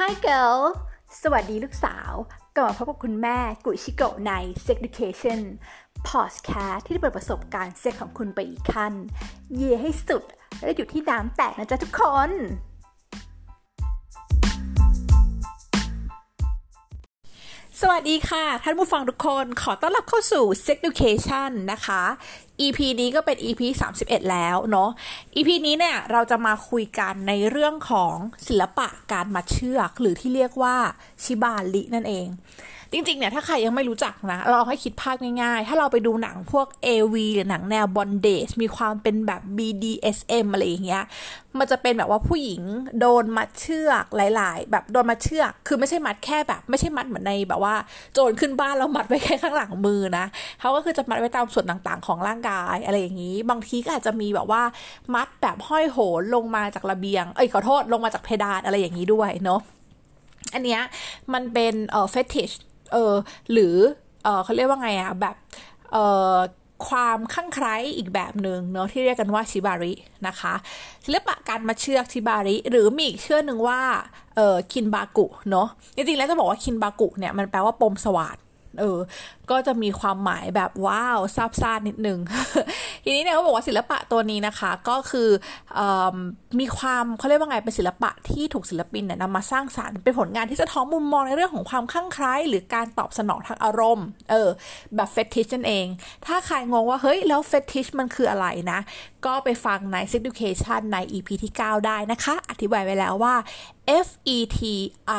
Hi girl สวัสดีลูกสาวกลับมาพบกับคุณแม่กุชิโกะใน Sex Education Podcast ที่จะเปิดประสบการณ์เซ็กของคุณไปอีกขั้น เย่ให้สุด และอยู่ที่น้ำแตกนะจ๊ะทุกคน สวัสดีค่ะ ท่านผู้ฟังทุกคนขอต้อนรับเข้าสู่ Sex Education นะคะ EP นี้ก็เป็น EP 31 แล้วเนาะ EP นี้เนี่ยเราจะมาคุยกันในเรื่องของศิลปะการมัดเชือก หรือที่เรียกว่าชิบาลินั่นเอง จริงๆเนี่ยถ้าใครยังไม่รู้จักนะเราให้คิดภาพง่ายๆ ถ้าเราไปดูหนังพวก AV หรือหนังแนวบอนเดจมีความเป็นแบบ BDSM อะไรอย่างเงี้ยมันจะเป็นแบบว่าผู้หญิงโดนมัดเชือกหลาย ๆ แบบโดนมัดเชือก คือไม่ใช่มัดแค่แบบ ไม่ใช่มัดเหมือนในแบบว่า โจรขึ้นบ้านแล้วมัดไว้แค่ข้างหลังมือนะเขาก็คือจะมัดไว้ตามส่วนต่างๆ ของร่างกายอะไรอย่างนี้ บางทีก็อาจจะมีแบบว่ามัดแบบห้อยโหนลงมาจากระเบียง เอ้ยขอโทษลงมาจากเพดานอะไรอย่างนี้ด้วยเนาะอันเนี้ยมันเป็นเอ่อ fetish เออหรือเออเขาเรียกว่าไงอะแบบเออความข้างใคร้อีกแบบหนึ่งเนาะที่เรียกกันว่าชิบารินะคะศิลปะการมาเชือกชิบาริ หรือมีอีกชื่อหนึ่งว่าเออคินบากุเนาะจริงๆแล้วจะบอกว่าคินบากุเนี่ยมันแปลว่าปมสวัสด เออ ก็จะมีความหมายแบบว้าวซาบซ่านนิดนึง ทีนี้เนี่ยเขาบอกว่าศิลปะตัวนี้นะคะ ก็คืออมีความเขาเรียกว่าไงเป็นศิลปะที่ถูกศิลปินเนี่ยนำมาสร้างสารรค์เป็นผลงานที่สะท้อนมุมมองในเรื่องของความข้างใคร้หรือการตอบสนองทางอารมณ์ เออ แบบเฟติชนั่นเอง ถ้าใครงงว่าเฮ้ยแล้วเฟติชมันคืออะไรนะ ก็ไปฟังใน Sex Education ใน EP ที่ 9 ได้นะคะ อธิบายไว้แล้วว่า F E T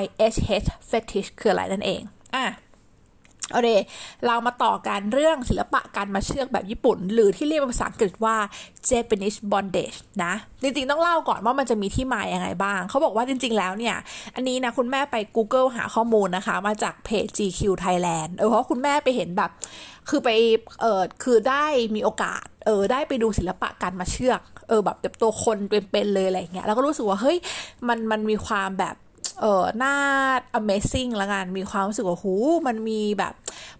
I H H fetish คืออะไรนั่นเอง อะ โอเคเรามาต่อกันเรื่องศิลปะการมาเชือกแบบญี่ปุ่น หรือที่เรียกเป็นภาษาอังกฤษว่า Japanese bondage นะ จริงๆ ต้องเล่าก่อนว่ามันจะมีที่มาอย่างไงบ้าง เขาบอกว่าจริงๆ แล้วเนี่ย อันนี้นะ คุณแม่ไป Google หาข้อมูลนะคะ มาจากเพจ GQ Thailand เออเพราะคุณแม่ไปเห็นแบบ คือไปเออคือได้มีโอกาสเออได้ไปดูศิลปะการมาเชือกเออแบบตัวคนเป็นๆเลยอะไรเงี้ยแล้วก็รู้สึกว่าเฮ้ยมันมันมีความแบบ เออหน้า amazing ละกันมีความรู้สึกว่าหูมันมีแบบ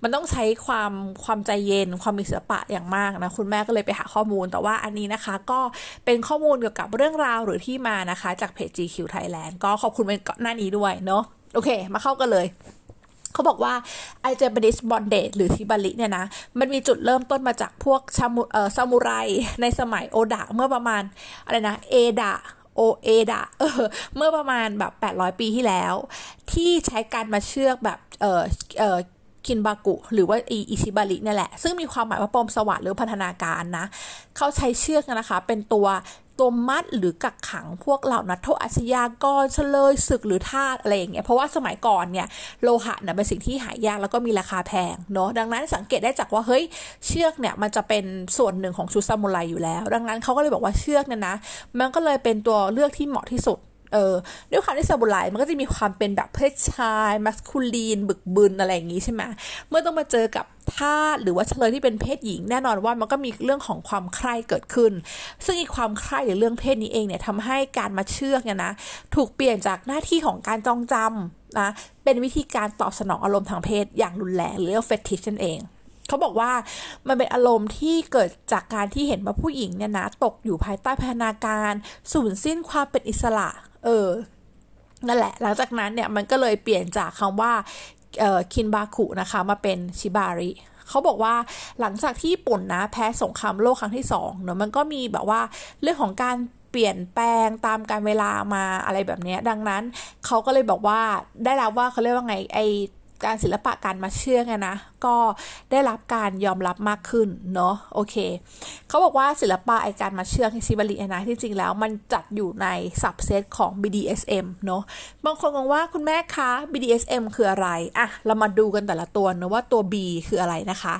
มันต้องใช้ความความใจเย็น ความมีศิลปะอย่างมากนะ คุณแม่ก็เลยไปหาข้อมูล แต่ว่าอันนี้นะคะก็เป็นข้อมูลเกี่ยวกับเรื่องราวหรือที่มานะคะ จากเพจ GQ Thailand ก็ขอบคุณเป็นหน้านี้ด้วยเนาะโอเค มาเข้ากันเลยเขาบอกว่าไอเจแปนิสบอนเดตหรือทิบาริเนี่ยนะ มันมีจุดเริ่มต้นมาจากพวกชามุเอ่อซามูไรในสมัยโอดะเมื่อประมาณอะไรนะ เอดะ โอเอดะเออเมื่อประมาณแบบ 800 ปีที่แล้ว ที่ใช้การมาเชือกแบบเออเออคินบากุ หรือว่าอิชิบาริเนี่ยแหละ ซึ่งมีความหมายว่าปมสวัสดิ์หรือพัฒนาการนะ เขาใช้เชือกนะคะ เป็นตัว ตัวมัดหรือกักขังพวกเหล่านักโทษอาชญากรเฉลยศึกหรือทาสอะไรอย่างเงี้ยเพราะว่าสมัยก่อนเนี่ยโลหะเนี่ยเป็นสิ่งที่หายากแล้วก็มีราคาแพงเนาะดังนั้นสังเกตได้จากว่าเฮ้ยเชือกเนี่ยมันจะเป็นส่วนหนึ่งของชุดซามูไรอยู่แล้ว ดังนั้นเขาก็เลยบอกว่าเชือกเนี่ยนะมันก็เลยเป็นตัวเลือกที่เหมาะที่สุด เออด้วยความที่ซาบุไรมันก็จะมีความเป็นแบบเพศชายมัสคูลีน บึกบึนอะไรอย่างงี้ใช่ไหมเมื่อต้องมาเจอกับทาหรือว่าเฉลยที่เป็นเพศหญิง แน่นอนว่ามันก็มีเรื่องของความใคร่เกิดขึ้น ซึ่งอีความใคร่หรือเรื่องเพศนี้เองเนี่ยทำให้การมาเชื่อกเนี่ยนะถูกเปลี่ยนจากหน้าที่ของการจองจำนะเป็นวิธีการตอบสนองอารมณ์ทางเพศอย่างรุนแรงหรือเรียกเฟติชนั่นเองเขาบอกว่ามันเป็นอารมณ์ที่เกิดจากการที่เห็นว่าผู้หญิงเนี่ยนะตกอยู่ภายใต้พัฒนาการ สูญสิ้นความเป็นอิสระ เออ นั่นแหละ หลังจากนั้นเนี่ยมันก็เลยเปลี่ยนจากคำว่าคินบาคุนะคะมาเป็นชิบาริเขาบอกว่าหลังจากที่ญี่ปุ่นนะแพ้สงครามโลกครั้งที่สองเนอะมันก็มีแบบว่าเรื่องของการเปลี่ยนแปลงตามการเวลามาอะไรแบบนี้ดังนั้นเขาก็เลยบอกว่าได้รับว่าเขาเรียกว่าไงไอ การศิลปะการมาเชื่องนะ ก็ได้รับการยอมรับมากขึ้นเนาะโอเคเขาบอกว่าศิลปะไอการมาเชื่องซิบารินะที่จริงแล้วมันจัดอยู่ในสับเซตของ BDSM เนาะบางคนมองว่าคุณแม่คะ BDSM คืออะไรอะเรามาดูกันแต่ละตัวเนะว่าตัว B คืออะไรนะคะ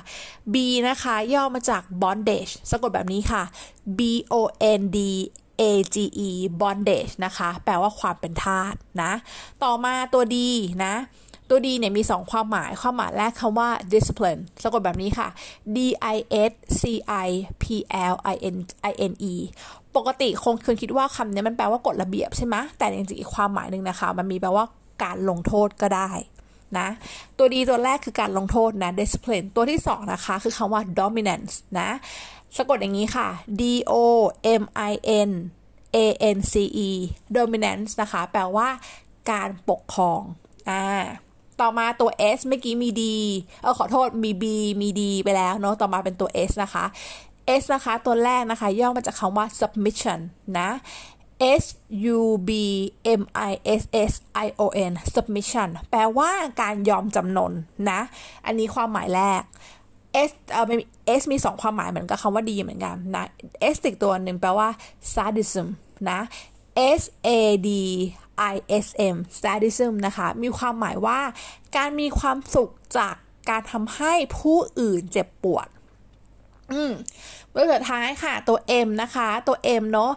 B นะคะย่อมาจาก bondage สะกดแบบนี้ค่ะ B O N D AGE bondage นะคะ แปลว่าความเป็นทาสนะ ต่อมาตัวดีนะ ตัวดีเนี่ยมี 2 ความหมาย ความหมายแรกคำว่า discipline สะกดแบบนี้ค่ะ D I S C I P L I N I N E ปกติคงเคยคิดว่าคำนี้มันแปลว่ากฎระเบียบใช่ไหมแต่จริงๆอีกความหมายหนึ่งนะคะ มันมีแปลว่าการลงโทษก็ได้นะตัวดีตัวแรกคือการลงโทษนะ discipline ตัวที่ 2 นะคะ คือคำว่า dominance นะสะกดอย่างนี้ค่ะ D O M I N A N C E dominance นะคะ แปลว่าการปกครองอ่า ต่อมาตัว S เมื่อกี้มี D เออขอโทษมี B มี D ไปแล้วเนาะต่อมาเป็นตัว S นะคะ S นะคะ ตัวแรกนะคะ ย่อมาจากคำว่า submission นะ S U B M I S S I O N submission แปลว่าการยอมจำนนนะ อันนี้ความหมายแรก S เอ่อ S มีสองความหมายเหมือนกับคำว่าดีเหมือนกันนะ S อีกตัวหนึ่งแปลว่า sadism นะ S A D I S M sadism นะคะ มีความหมายว่าการมีความสุขจากการทำให้ผู้อื่นเจ็บปวด อืมตัวสุดท้ายค่ะ ตัว M นะคะ ตัว M เนาะ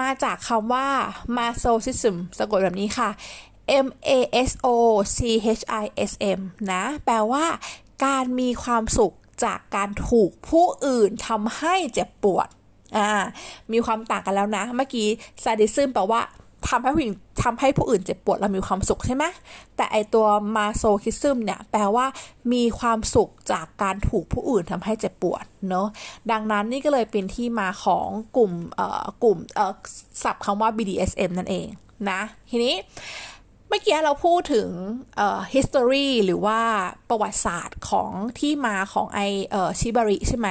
มาจากคำว่า masochism สะกดแบบนี้ค่ะ M A S O C H I S M นะ แปลว่าการมีความสุขจากการถูกผู้อื่นทำให้เจ็บปวด อ่า มีความต่างกันแล้วนะ เมื่อกี้ sadism แปลว่า ทำให้ผู้หญิงทำให้ผู้อื่นเจ็บปวดเรามีความสุขใช่ไหมแต่ไอตัวมาโซคิซึมเนี่ยแปลว่ามีความสุขจากการถูกผู้อื่นทำให้เจ็บปวดเนาะดังนั้นนี่ก็เลยเป็นที่มาของกลุ่มเอ่อกลุ่มเอ่อศัพท์คำว่า BDSM นั่นเองนะทีนี้ มื่อกี้เราพูดถึง history หรือว่าประวัติศาสตร์ของที่มาของไอชิบาริใช่ไหม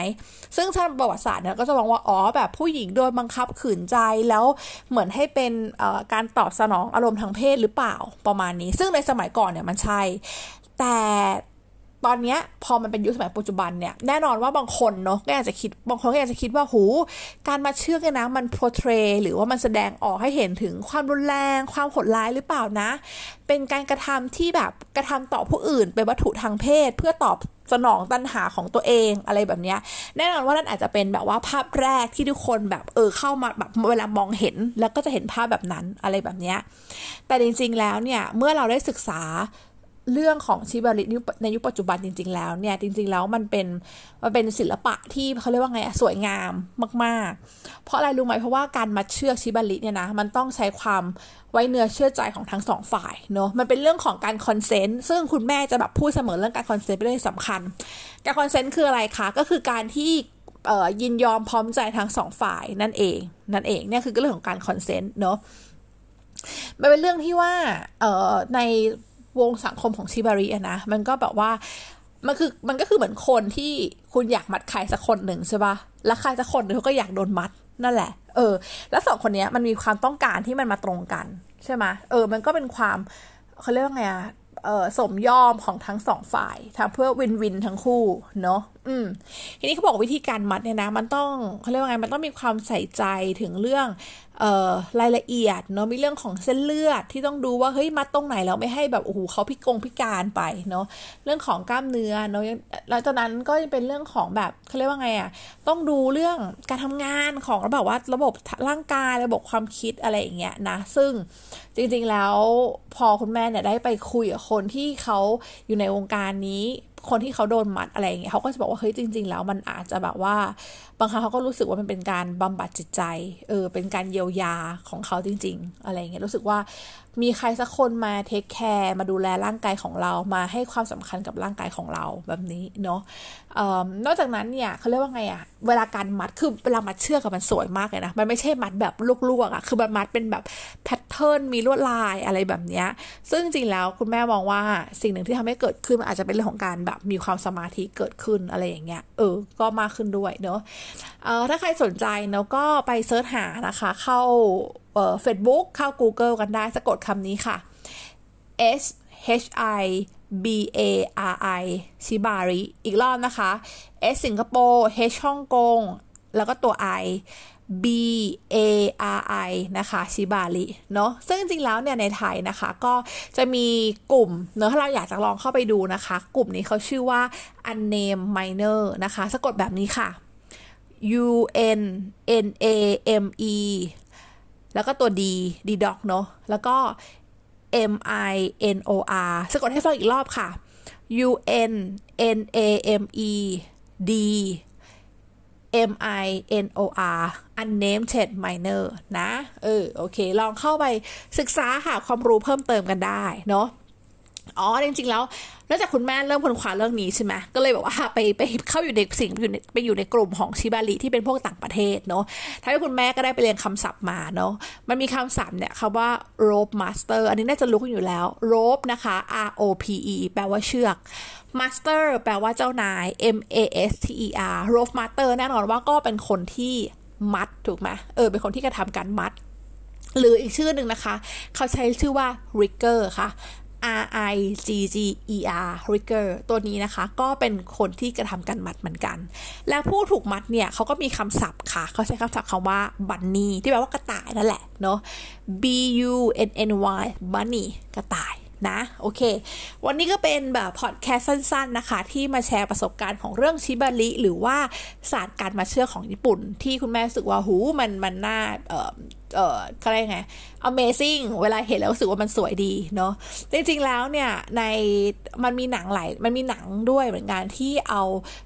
ซึ่งถ้าประวัติศาสตร์เนี่ยก็จะมองว่า อ๋อ แบบผู้หญิงโดนบังคับขืนใจแล้วเหมือนให้เป็นการตอบสนองอารมณ์ทางเพศหรือเปล่าประมาณนี้ ซึ่งในสมัยก่อนเนี่ยมันใช่ แต่ ตอนนี้พอมันเป็นยุคสมัยปัจจุบันเนี่ยแน่นอนว่าบางคนเนาะก็อาจจะคิดบางคนก็อาจจะคิดว่าหูการมาเชื่อกันนะมันโปรเทรหรือว่ามันแสดงออกให้เห็นถึงความรุนแรง ความโหดร้ายหรือเปล่านะ เป็นการกระทำที่แบบกระทำต่อผู้อื่นเป็นวัตถุทางเพศ เพื่อตอบสนองตัณหาของตัวเองอะไรแบบนี้แน่นอนว่านั่นอาจจะเป็นแบบว่าภาพแรกที่ทุกคนแบบเออเข้ามาแบบเวลามองเห็น แล้วก็จะเห็นภาพแบบนั้นอะไรแบบนี้แต่จริงๆแล้วเนี่ยเมื่อเราได้ศึกษา เรื่องของชิบาริในยุคปัจจุบันจริง ๆ แล้วเนี่ยจริง ๆ แล้วมันเป็นมันเป็นศิลปะที่เขาเรียกว่าไงสวยงามมาก ๆ เพราะอะไรรู้ไหมเพราะว่าการมัดเชือกชิบาริเนี่ยนะมันต้องใช้ความไว้เนื้อเชื่อใจของทั้งสองฝ่ายเนาะมันเป็นเรื่องของการ consent ซึ่งคุณแม่จะแบบพูดเสมอเรื่องการ consent เป็นเรื่องสำคัญ การ consent คืออะไรคะก็คือการที่ยินยอมพร้อมใจทั้งสองฝ่ายนั่นเอง นั่นเองเนี่ยคือเรื่องของการ consent เนาะมันเป็นเรื่องที่ว่าใน วงสังคมของชิบาริอะนะ มันก็แบบว่า มันคือมันก็คือเหมือนคนที่คุณอยากมัดใครสักคนหนึ่งใช่ปะแล้วใครสักคนหนึ่งเขาก็อยากโดนมัดนั่นแหละ เออ แล้วสองคนนี้มันมีความต้องการที่มันมาตรงกันใช่ไหมเออ มันก็เป็นความเขาเรียกว่าไงอะเออสมยอมของทั้งสองฝ่ายทำเพื่อ win-win ทั้งคู่เนาะอืม ทีนี้เขาบอกวิธีการมัดเนี่ยนะ มันต้องเขาเรียกว่าไง มันต้องมีความใส่ใจถึงเรื่อง รายละเอียดเนาะมีเรื่องของเส้นเลือดที่ต้องดูว่าเฮ้ยมัดตรงไหนแล้วไม่ให้แบบโอ้โหเขาพิกงพิการไปเนาะเรื่องของกล้ามเนื้อเนาะหลังจากนั้นก็เป็นเรื่องของแบบเขาเรียกว่าไงอะ่ะต้องดูเรื่องการทำงานของแบบว่าระบบร่างกายระบบความคิดอะไรอย่างเงี้ยนะซึ่งจริงๆแล้วพอคุณแม่เนี่ยได้ไปคุยกับคนที่เขาอยู่ในวงการนี้ คนที่เขาโดนมัดอะไรอย่างเงี้ยเขาก็จะบอกว่าเฮ้ยจริง ๆ แล้วมันอาจจะแบบว่า บางครั้งเขาก็รู้สึกว่ามันเป็นการบำบัดจิตใจเออเป็นการเยียวยาของเขาจริง ๆ อะไรเงี้ยรู้สึกว่ามีใครสักคนมาเทคแคร์มาดูแลร่างกายของเรามาให้ความสำคัญกับร่างกายของเราแบบนี้เนาะนอกจากนั้นเนี่ยเขาเรียกว่าไงอะเวลาการมัดคือเวลามัดเชือกกับมันสวยมากเลยนะมันไม่ใช่มัดแบบลวกๆอะคือมันมัดเป็นแบบแพท เทิร์นมีลวดลายอะไรแบบนี้ซึ่งจริงแล้วคุณแม่มองว่าสิ่งหนึ่งที่ทำให้เกิดขึ้นมันอาจจะเป็นเรื่องของการแบบมีความสมาธิเกิดขึ้นอะไรอย่างเงี้ยเออก็มากขึ้นด้วยเนาะเออถ้าใครสนใจเนาะก็ไปเซิร์ชหานะคะ เข้าเอ่อ Facebook เข้า Google กันได้สะกดคำนี้ค่ะ S H I B A R I ชิบาริอีกรอบนะคะ S สิงคโปร์ H ฮ่องกงแล้วก็ตัว I B A R I นะคะชิบาริเนาะซึ่งจริงแล้วเนี่ยในไทยนะคะ ก็จะมีกลุ่มเนอะถ้าเราอยากจะลองเข้าไปดูนะคะ กลุ่มนี้เขาชื่อว่า Unnamed Minor นะคะ สะกดแบบนี้ค่ะ U N N A M E แล้วก็ตัว D D dog เนาะแล้วก็ M I N O R สะกดให้ฟังอีกรอบค่ะ U N N A M E D M I N O R unnamed minor นะ เออ โอเค ลองเข้าไปศึกษาหาความรู้เพิ่มเติมกันได้ เนาะ อ๋อจริงๆแล้วนอกจากคุณแม่เริ่มค้นคว้าเรื่องนี้ใช่ไหมก็เลยแบบว่าไปไปเข้าอยู่ในสิ่งอยู่ในไปอยู่ในกลุ่มของชิบาริที่เป็นพวกต่างประเทศเนาะท้ายคุณแม่ก็ได้ไปเรียนคำศัพท์มาเนาะมันมีคำศัพท์เนี่ยคำว่า rope master อันนี้น่าจะรู้กันอยู่แล้ว rope นะคะ R O P E แปลว่าเชือก master แปลว่าเจ้านาย M A S T E R rope master แน่นอนว่าก็เป็นคนที่มัดถูกไหมเออเป็นคนที่กระทำการมัดหรืออีกชื่อหนึ่งนะคะ เขาใช้ชื่อว่า rigger ค่ะ R I G G E R rigger ตัวนี้นะคะก็เป็นคนที่กระทำการมัดเหมือนกัน และผู้ถูกมัดเนี่ยเขาก็มีคำศัพท์ค่ะ เขาใช้คำศัพท์คำว่า bunny ที่แปลว่ากระต่ายนั่นแหละเนาะ B U N N Y bunny กระต่าย นะ โอเค วันนี้ก็เป็นแบบพอดแคสต์สั้น ๆนะคะ ที่มาแชร์ประสบการณ์ของเรื่องชิบาริหรือว่าศาสตร์การมาเชื่อของญี่ปุ่น ที่คุณแม่รู้สึกว่าหูมันมันน่าเออเอ่ออะไรไง amazing เวลาเห็นแล้วรู้สึกว่ามันสวยดีเนาะจริงๆแล้วเนี่ยในมันมีหนังหลายมันมีหนังด้วยเหมือนกันที่เอา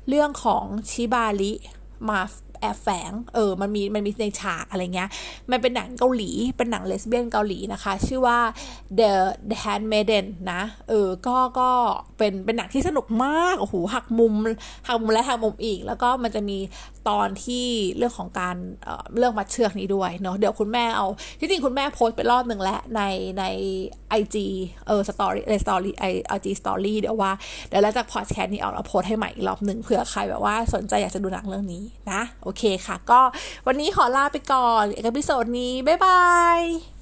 เรื่องของชิบาริมา อบแฝงเออมันมีมันมีในฉากอะไรเงี้ยมันเป็นหนังเกาหลีเป็นหนังเลสเบี้ยนเกาหลีนะคะ ชื่อว่า The The Handmaiden นะเออก็ก็เป็นเป็นหนังที่สนุกมากโอ้โหหักมุมหักมุมและหักมุมอีก แล้วก็มันจะมีตอนที่เรื่องของการเเรื่องมัดเชือกนี้ด้วยเนาะเดี๋ยวคุณแม่เอาที่จริงคุณแม่โพสต์ไปรอบหนึ่งแล้วในใน IG เออ story ใน story I IG story เดี๋ยวว่าเดี๋ยวหลังจากพอดแคสต์นี้ออกเราโพสต์ให้ใหม่อีกรอบหนึ่งเผื่อใครแบบว่าสนใจอยากจะดูหนังเรื่องนี้นะโอเคค่ะ ก็วันนี้ขอลาไปก่อน episode นี้ บ๊ายบาย